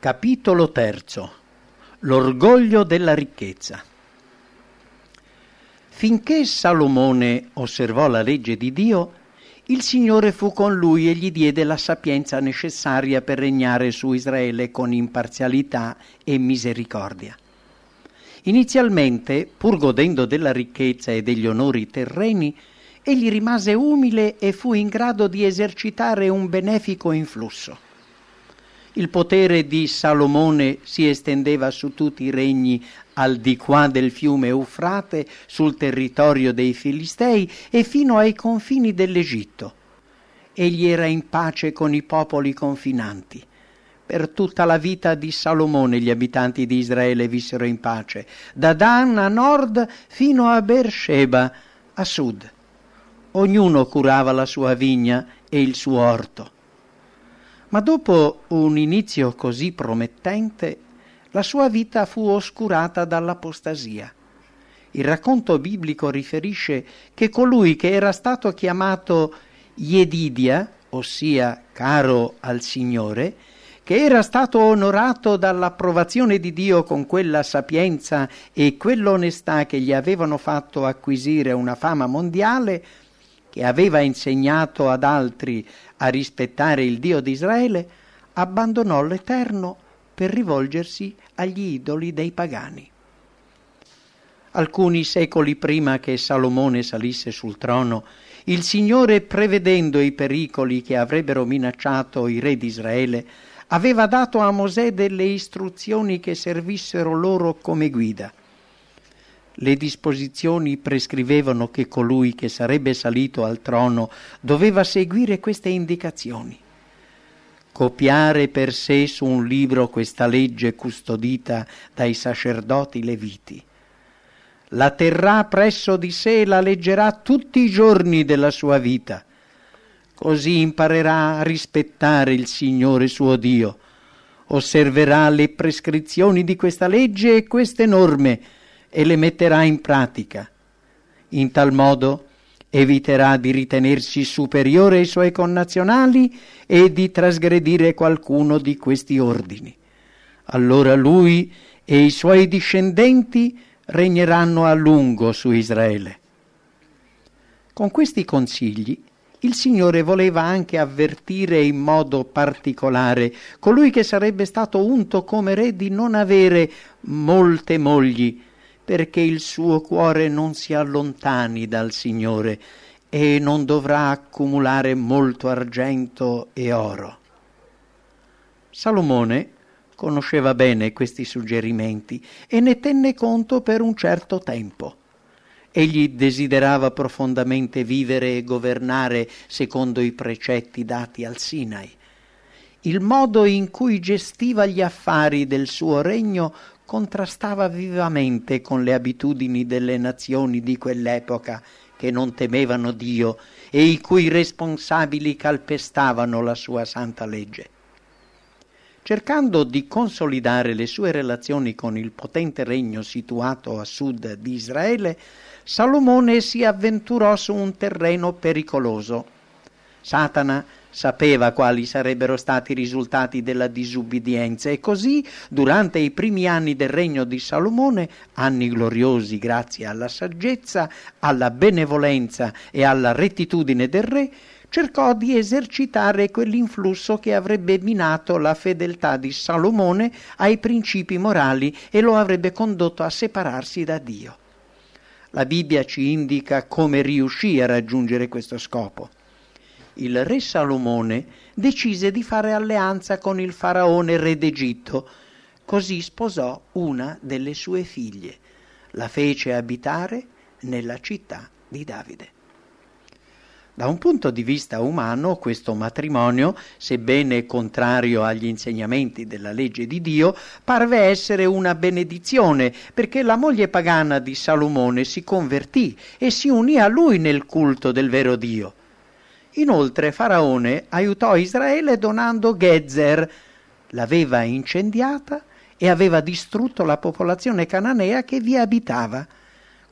Capitolo terzo. L'orgoglio della ricchezza. Finché Salomone osservò la legge di Dio, il Signore fu con lui e gli diede la sapienza necessaria per regnare su Israele con imparzialità e misericordia. Inizialmente, pur godendo della ricchezza e degli onori terreni, egli rimase umile e fu in grado di esercitare un benefico influsso. Il potere di Salomone si estendeva su tutti i regni al di qua del fiume Eufrate, sul territorio dei Filistei e fino ai confini dell'Egitto. Egli era in pace con i popoli confinanti. Per tutta la vita di Salomone gli abitanti di Israele vissero in pace, da Dan a nord fino a Beersheba a sud. Ognuno curava la sua vigna e il suo orto. Ma dopo un inizio così promettente, la sua vita fu oscurata dall'apostasia. Il racconto biblico riferisce che colui che era stato chiamato Yedidia, ossia caro al Signore, che era stato onorato dall'approvazione di Dio con quella sapienza e quell'onestà che gli avevano fatto acquisire una fama mondiale, che aveva insegnato ad altri a rispettare il Dio di Israele, abbandonò l'Eterno per rivolgersi agli idoli dei pagani. Alcuni secoli prima che Salomone salisse sul trono, il Signore, prevedendo i pericoli che avrebbero minacciato i re di Israele, aveva dato a Mosè delle istruzioni che servissero loro come guida. Le disposizioni prescrivevano che colui che sarebbe salito al trono doveva seguire queste indicazioni. Copiare per sé su un libro questa legge custodita dai sacerdoti leviti. La terrà presso di sé e la leggerà tutti i giorni della sua vita. Così imparerà a rispettare il Signore suo Dio. Osserverà le prescrizioni di questa legge e queste norme e le metterà in pratica. In tal modo eviterà di ritenersi superiore ai suoi connazionali e di trasgredire qualcuno di questi ordini. Allora lui e i suoi discendenti regneranno a lungo su Israele. Con questi consigli il Signore voleva anche avvertire in modo particolare colui che sarebbe stato unto come re di non avere molte mogli, perché il suo cuore non si allontani dal Signore e non dovrà accumulare molto argento e oro. Salomone conosceva bene questi suggerimenti e ne tenne conto per un certo tempo. Egli desiderava profondamente vivere e governare secondo i precetti dati al Sinai. Il modo in cui gestiva gli affari del suo regno contrastava vivamente con le abitudini delle nazioni di quell'epoca che non temevano Dio e i cui responsabili calpestavano la sua santa legge. Cercando di consolidare le sue relazioni con il potente regno situato a sud di Israele, Salomone si avventurò su un terreno pericoloso. Satana sapeva quali sarebbero stati i risultati della disubbidienza e così, durante i primi anni del regno di Salomone, anni gloriosi grazie alla saggezza, alla benevolenza e alla rettitudine del re, cercò di esercitare quell'influsso che avrebbe minato la fedeltà di Salomone ai principi morali e lo avrebbe condotto a separarsi da Dio. La Bibbia ci indica come riuscì a raggiungere questo scopo il re Salomone decise di fare alleanza con il faraone re d'Egitto, così sposò una delle sue figlie, la fece abitare nella città di Davide. Da un punto di vista umano, questo matrimonio, sebbene contrario agli insegnamenti della legge di Dio, parve essere una benedizione, perché la moglie pagana di Salomone si convertì e si unì a lui nel culto del vero Dio. Inoltre Faraone aiutò Israele donando Gezer, l'aveva incendiata e aveva distrutto la popolazione cananea che vi abitava.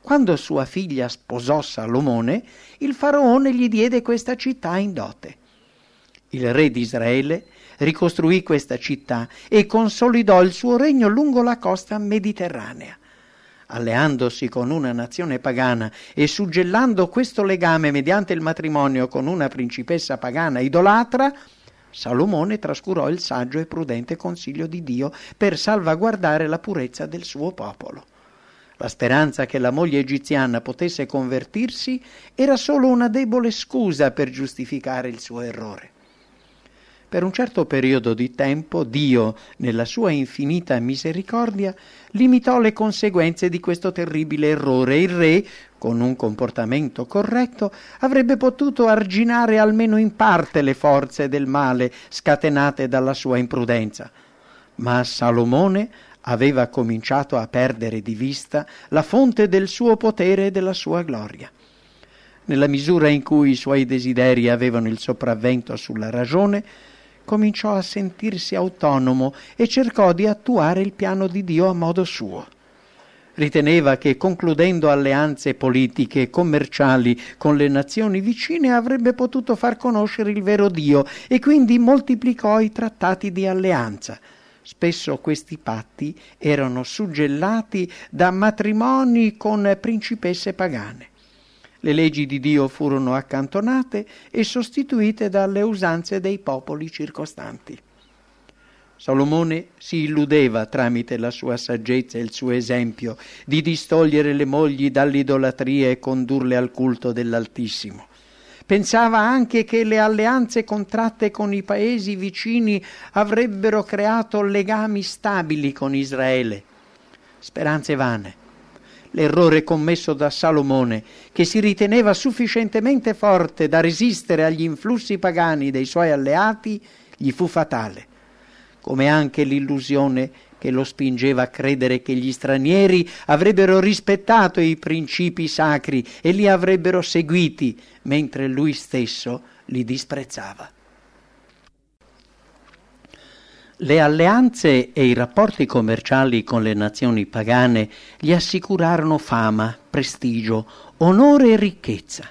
Quando sua figlia sposò Salomone, il faraone gli diede questa città in dote. Il re di Israele ricostruì questa città e consolidò il suo regno lungo la costa mediterranea. Alleandosi con una nazione pagana e suggellando questo legame mediante il matrimonio con una principessa pagana idolatra, Salomone trascurò il saggio e prudente consiglio di Dio per salvaguardare la purezza del suo popolo. La speranza che la moglie egiziana potesse convertirsi era solo una debole scusa per giustificare il suo errore. Per un certo periodo di tempo Dio, nella sua infinita misericordia, limitò le conseguenze di questo terribile errore. Il re, con un comportamento corretto, avrebbe potuto arginare almeno in parte le forze del male scatenate dalla sua imprudenza. Ma Salomone aveva cominciato a perdere di vista la fonte del suo potere e della sua gloria. Nella misura in cui i suoi desideri avevano il sopravvento sulla ragione, cominciò a sentirsi autonomo e cercò di attuare il piano di Dio a modo suo. Riteneva che concludendo alleanze politiche e commerciali con le nazioni vicine avrebbe potuto far conoscere il vero Dio e quindi moltiplicò i trattati di alleanza, Spesso questi patti erano suggellati da matrimoni con principesse pagane. Le leggi di Dio furono accantonate e sostituite dalle usanze dei popoli circostanti. Salomone si illudeva, tramite la sua saggezza e il suo esempio, di distogliere le mogli dall'idolatria e condurle al culto dell'Altissimo. Pensava anche che le alleanze contratte con i paesi vicini avrebbero creato legami stabili con Israele. Speranze vane. L'errore commesso da Salomone, che si riteneva sufficientemente forte da resistere agli influssi pagani dei suoi alleati, gli fu fatale, come anche l'illusione che lo spingeva a credere che gli stranieri avrebbero rispettato i principi sacri e li avrebbero seguiti, mentre lui stesso li disprezzava. Le alleanze e i rapporti commerciali con le nazioni pagane gli assicurarono fama, prestigio, onore e ricchezza.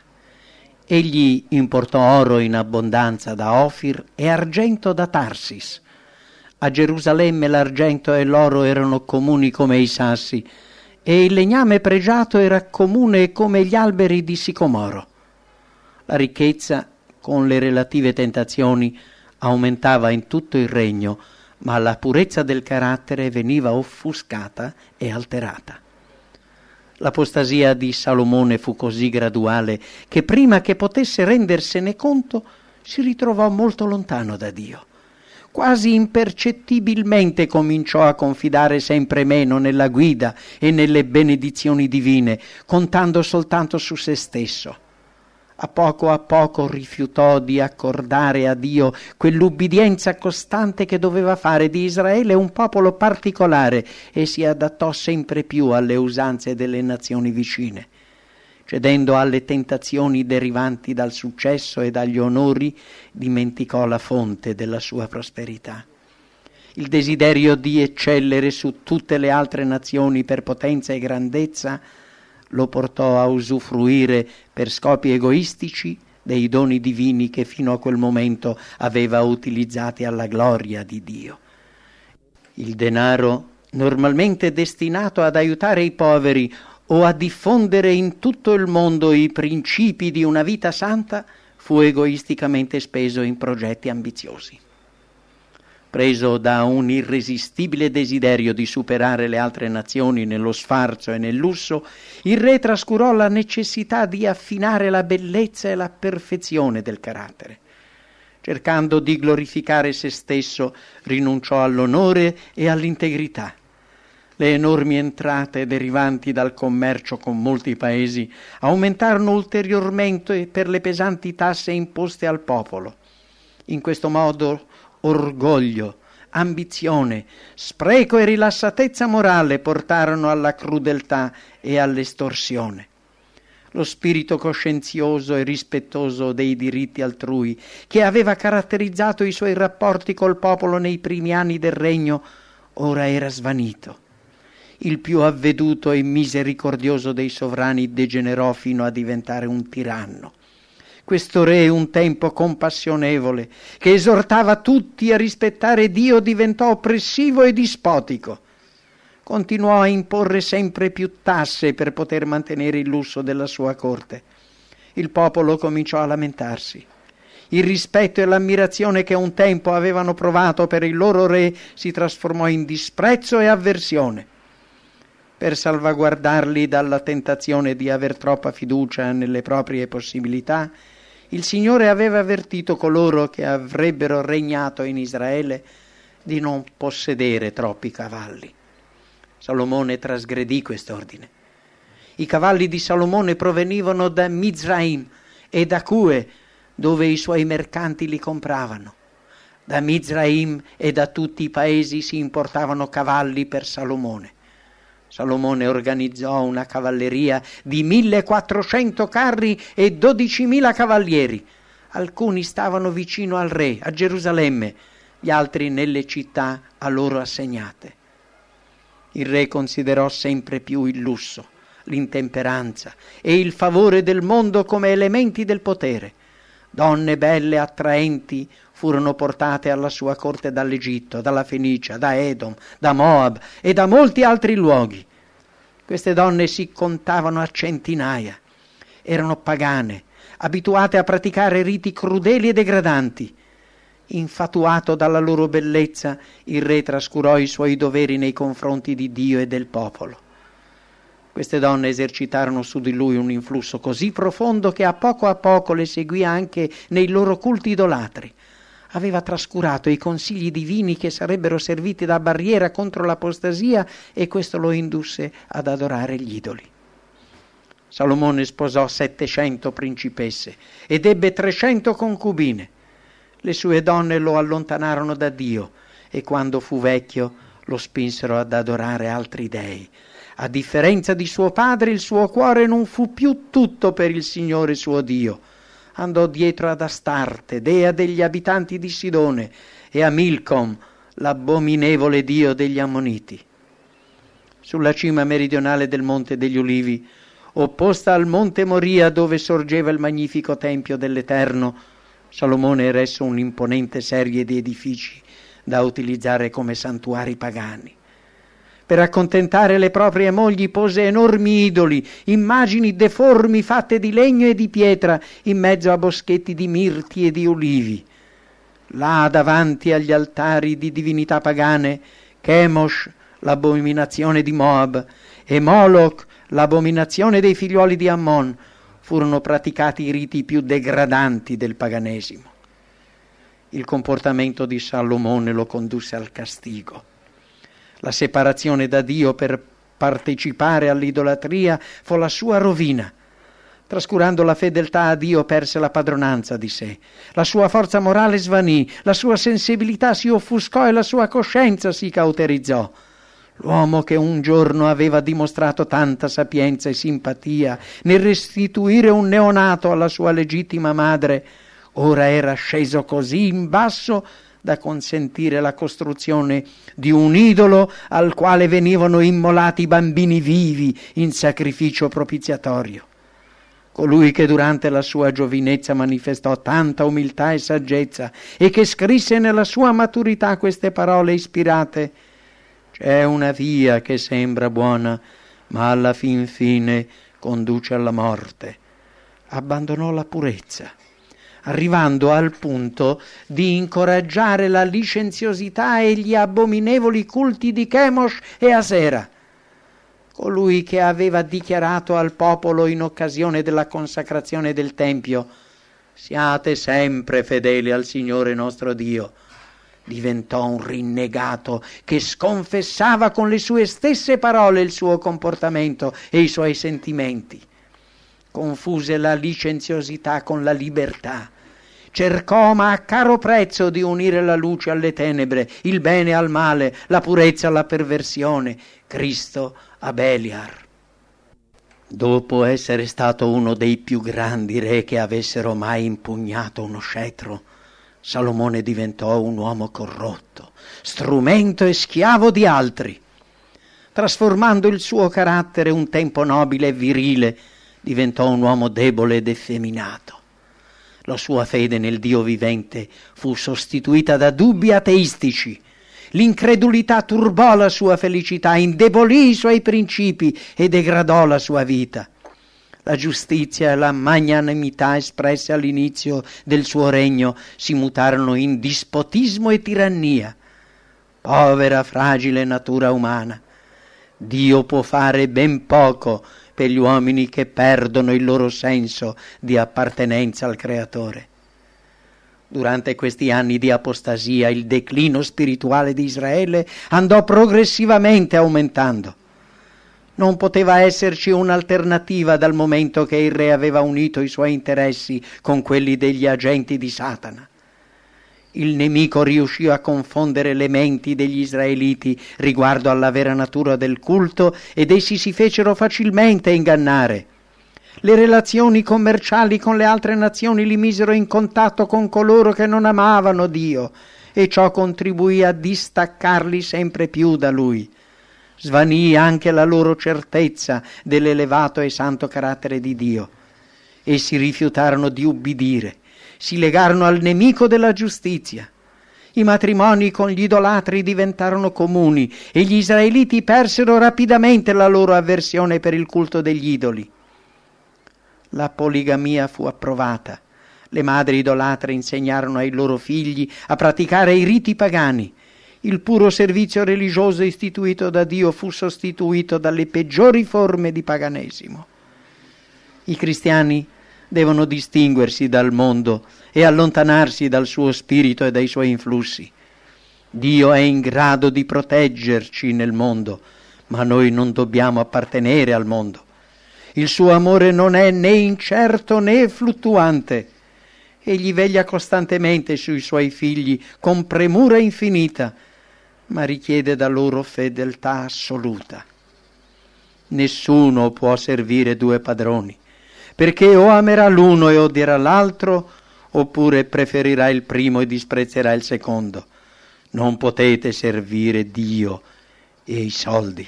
Egli importò oro in abbondanza da Ofir e argento da Tarsis, a Gerusalemme l'argento e l'oro erano comuni come i sassi, e il legname pregiato era comune come gli alberi di sicomoro. La ricchezza, con le relative tentazioni, aumentava in tutto il regno, ma la purezza del carattere veniva offuscata e alterata. L'apostasia di Salomone fu così graduale che prima che potesse rendersene conto si ritrovò molto lontano da Dio quasi impercettibilmente cominciò a confidare sempre meno nella guida e nelle benedizioni divine, contando soltanto su se stesso. A poco a poco rifiutò di accordare a Dio quell'ubbidienza costante che doveva fare di Israele un popolo particolare e si adattò sempre più alle usanze delle nazioni vicine cedendo alle tentazioni derivanti dal successo e dagli onori, dimenticò la fonte della sua prosperità. Il desiderio di eccellere su tutte le altre nazioni per potenza e grandezza lo portò a usufruire per scopi egoistici dei doni divini che fino a quel momento aveva utilizzati alla gloria di Dio. Il denaro, normalmente destinato ad aiutare i poveri o a diffondere in tutto il mondo i principi di una vita santa, fu egoisticamente speso in progetti ambiziosi. Preso da un irresistibile desiderio di superare le altre nazioni nello sfarzo e nel lusso, il re trascurò la necessità di affinare la bellezza e la perfezione del carattere. Cercando di glorificare se stesso, rinunciò all'onore e all'integrità le enormi entrate derivanti dal commercio con molti paesi aumentarono ulteriormente per le pesanti tasse imposte al popolo. In questo modo orgoglio, ambizione, spreco e rilassatezza morale portarono alla crudeltà e all'estorsione. Lo spirito coscienzioso e rispettoso dei diritti altrui, che aveva caratterizzato i suoi rapporti col popolo nei primi anni del regno, ora era svanito il più avveduto e misericordioso dei sovrani degenerò fino a diventare un tiranno. Questo re un tempo compassionevole, che esortava tutti a rispettare Dio, diventò oppressivo e dispotico. Continuò a imporre sempre più tasse per poter mantenere il lusso della sua corte. Il popolo cominciò a lamentarsi. Il rispetto e l'ammirazione che un tempo avevano provato per il loro re si trasformò in disprezzo e avversione per salvaguardarli dalla tentazione di aver troppa fiducia nelle proprie possibilità, il Signore aveva avvertito coloro che avrebbero regnato in Israele di non possedere troppi cavalli. Salomone trasgredì quest'ordine. I cavalli di Salomone provenivano da Mizraim e da Cue, dove i suoi mercanti li compravano. Da Mizraim e da tutti i paesi si importavano cavalli per Salomone. Salomone organizzò una cavalleria di 1400 carri e 12.000 cavalieri. Alcuni stavano vicino al re, a Gerusalemme, gli altri nelle città a loro assegnate. Il re considerò sempre più il lusso, l'intemperanza e il favore del mondo come elementi del potere. Donne belle e attraenti furono portate alla sua corte dall'Egitto, dalla Fenicia, da Edom, da Moab e da molti altri luoghi. Queste donne si contavano a centinaia, erano pagane, abituate a praticare riti crudeli e degradanti. Infatuato dalla loro bellezza, il re trascurò i suoi doveri nei confronti di Dio e del popolo. Queste donne esercitarono su di lui un influsso così profondo che a poco a poco le seguì anche nei loro culti idolatri aveva trascurato i consigli divini che sarebbero serviti da barriera contro l'apostasia e questo lo indusse ad adorare gli idoli. Salomone sposò settecento principesse ed ebbe trecento concubine. Le sue donne lo allontanarono da Dio e quando fu vecchio lo spinsero ad adorare altri dei. A differenza di suo padre, il suo cuore non fu più tutto per il Signore suo Dio, andò dietro ad Astarte, dea degli abitanti di Sidone, e a Milcom, l'abominevole dio degli Ammoniti. Sulla cima meridionale del Monte degli Ulivi, opposta al Monte Moria dove sorgeva il magnifico Tempio dell'Eterno, Salomone eresse un'imponente serie di edifici da utilizzare come santuari pagani per accontentare le proprie mogli pose enormi idoli, immagini deformi fatte di legno e di pietra, in mezzo a boschetti di mirti e di ulivi. Là davanti agli altari di divinità pagane, Chemosh, l'abominazione di Moab, e Moloch, l'abominazione dei figliuoli di Ammon, furono praticati i riti più degradanti del paganesimo. Il comportamento di Salomone lo condusse al castigo la separazione da Dio per partecipare all'idolatria fu la sua rovina. Trascurando la fedeltà a Dio perse la padronanza di sé. La sua forza morale svanì, la sua sensibilità si offuscò e la sua coscienza si cauterizzò. L'uomo che un giorno aveva dimostrato tanta sapienza e simpatia nel restituire un neonato alla sua legittima madre, ora era sceso così in basso da consentire la costruzione di un idolo al quale venivano immolati bambini vivi in sacrificio propiziatorio. Colui che durante la sua giovinezza manifestò tanta umiltà e saggezza e che scrisse nella sua maturità queste parole ispirate C'è una via che sembra buona, ma alla fin fine conduce alla morte. Abbandonò la purezza arrivando al punto di incoraggiare la licenziosità e gli abominevoli culti di Chemosh e Asera. Colui che aveva dichiarato al popolo in occasione della consacrazione del Tempio Siate sempre fedeli al Signore nostro Dio diventò un rinnegato che sconfessava con le sue stesse parole il suo comportamento e i suoi sentimenti. Confuse la licenziosità con la libertà cercò ma a caro prezzo di unire la luce alle tenebre, il bene al male, la purezza alla perversione, Cristo a Beliar. Dopo essere stato uno dei più grandi re che avessero mai impugnato uno scettro, Salomone diventò un uomo corrotto, strumento e schiavo di altri. Trasformando il suo carattere un tempo nobile e virile, diventò un uomo debole ed effeminato La sua fede nel Dio vivente fu sostituita da dubbi ateistici. L'incredulità turbò la sua felicità, indebolì i suoi principi e degradò la sua vita. La giustizia e la magnanimità espresse all'inizio del suo regno si mutarono in dispotismo e tirannia. Povera fragile natura umana, Dio può fare ben poco per gli uomini che perdono il loro senso di appartenenza al Creatore. Durante questi anni di apostasia il declino spirituale di Israele andò progressivamente aumentando. Non poteva esserci un'alternativa dal momento che il re aveva unito i suoi interessi con quelli degli agenti di Satana. Il nemico riuscì a confondere le menti degli israeliti riguardo alla vera natura del culto ed essi si fecero facilmente ingannare. Le relazioni commerciali con le altre nazioni li misero in contatto con coloro che non amavano Dio e ciò contribuì a distaccarli sempre più da Lui. Svanì anche la loro certezza dell'elevato e santo carattere di Dio. Essi rifiutarono di ubbidire, si legarono al nemico della giustizia. I matrimoni con gli idolatri diventarono comuni e gli israeliti persero rapidamente la loro avversione per il culto degli idoli la poligamia fu approvata. Le madri idolatre insegnarono ai loro figli a praticare i riti pagani. Il puro servizio religioso istituito da Dio fu sostituito dalle peggiori forme di paganesimo. I cristiani devono distinguersi dal mondo e allontanarsi dal suo spirito e dai suoi influssi. Dio è in grado di proteggerci nel mondo, ma noi non dobbiamo appartenere al mondo. Il suo amore non è né incerto né fluttuante. Egli veglia costantemente sui suoi figli con premura infinita, ma richiede da loro fedeltà assoluta. Nessuno può servire due padroni, perché o amerà l'uno e odierà l'altro, oppure preferirà il primo e disprezzerà il secondo. Non potete servire Dio e i soldi.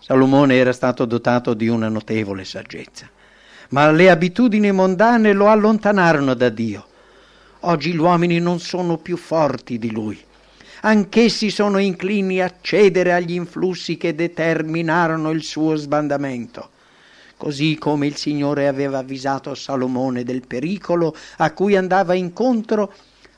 Salomone era stato dotato di una notevole saggezza, ma le abitudini mondane lo allontanarono da Dio. Oggi gli uomini non sono più forti di lui. Anch'essi sono inclini a cedere agli influssi che determinarono il suo sbandamento. Così come il Signore aveva avvisato Salomone del pericolo a cui andava incontro,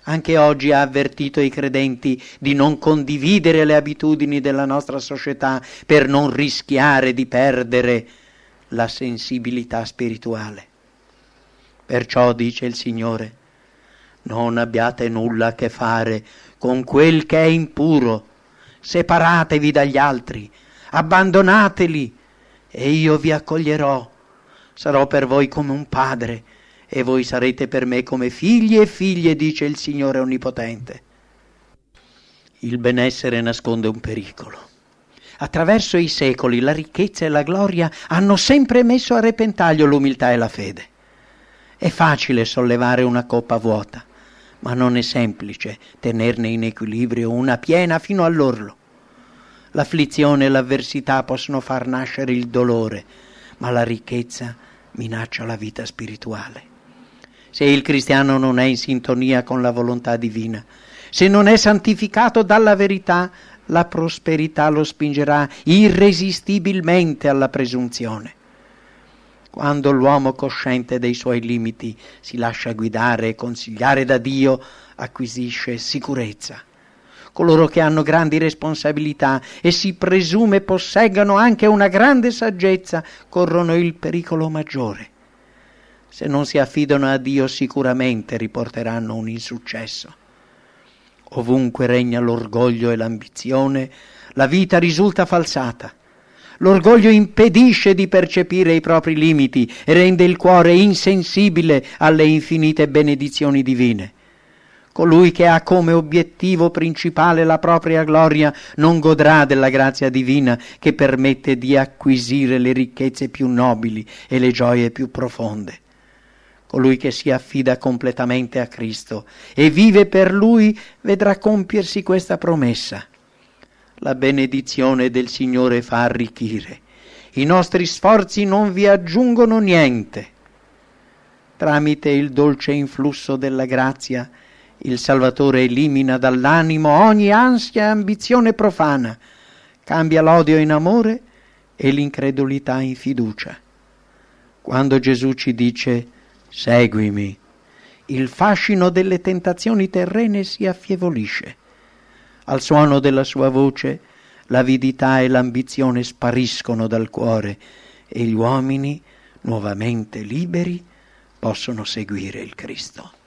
anche oggi ha avvertito i credenti di non condividere le abitudini della nostra società per non rischiare di perdere la sensibilità spirituale. Perciò dice il Signore, non abbiate nulla a che fare con quel che è impuro, separatevi dagli altri, abbandonateli e io vi accoglierò, sarò per voi come un padre e voi sarete per me come figli e figlie, dice il Signore Onnipotente. Il benessere nasconde un pericolo. Attraverso i secoli la ricchezza e la gloria hanno sempre messo a repentaglio l'umiltà e la fede. È facile sollevare una coppa vuota, ma non è semplice tenerne in equilibrio una piena fino all'orlo. L'afflizione e l'avversità possono far nascere il dolore, ma la ricchezza minaccia la vita spirituale se il cristiano non è in sintonia con la volontà divina, se non è santificato dalla verità, la prosperità lo spingerà irresistibilmente alla presunzione. Quando l'uomo cosciente dei suoi limiti si lascia guidare e consigliare da Dio, acquisisce sicurezza. Coloro che hanno grandi responsabilità e si presume posseggano anche una grande saggezza corrono il pericolo maggiore se non si affidano a Dio sicuramente riporteranno un insuccesso. Ovunque regna l'orgoglio e l'ambizione, la vita risulta falsata. L'orgoglio impedisce di percepire i propri limiti e rende il cuore insensibile alle infinite benedizioni divine. Colui che ha come obiettivo principale la propria gloria non godrà della grazia divina che permette di acquisire le ricchezze più nobili e le gioie più profonde colui che si affida completamente a Cristo e vive per Lui vedrà compiersi questa promessa. La benedizione del Signore fa arricchire. I nostri sforzi non vi aggiungono niente. Tramite il dolce influsso della grazia, il Salvatore elimina dall'animo ogni ansia e ambizione profana, cambia l'odio in amore e l'incredulità in fiducia. Quando Gesù ci dice seguimi, il fascino delle tentazioni terrene si affievolisce. Al suono della sua voce l'avidità e l'ambizione spariscono dal cuore e gli uomini, nuovamente liberi, possono seguire il Cristo.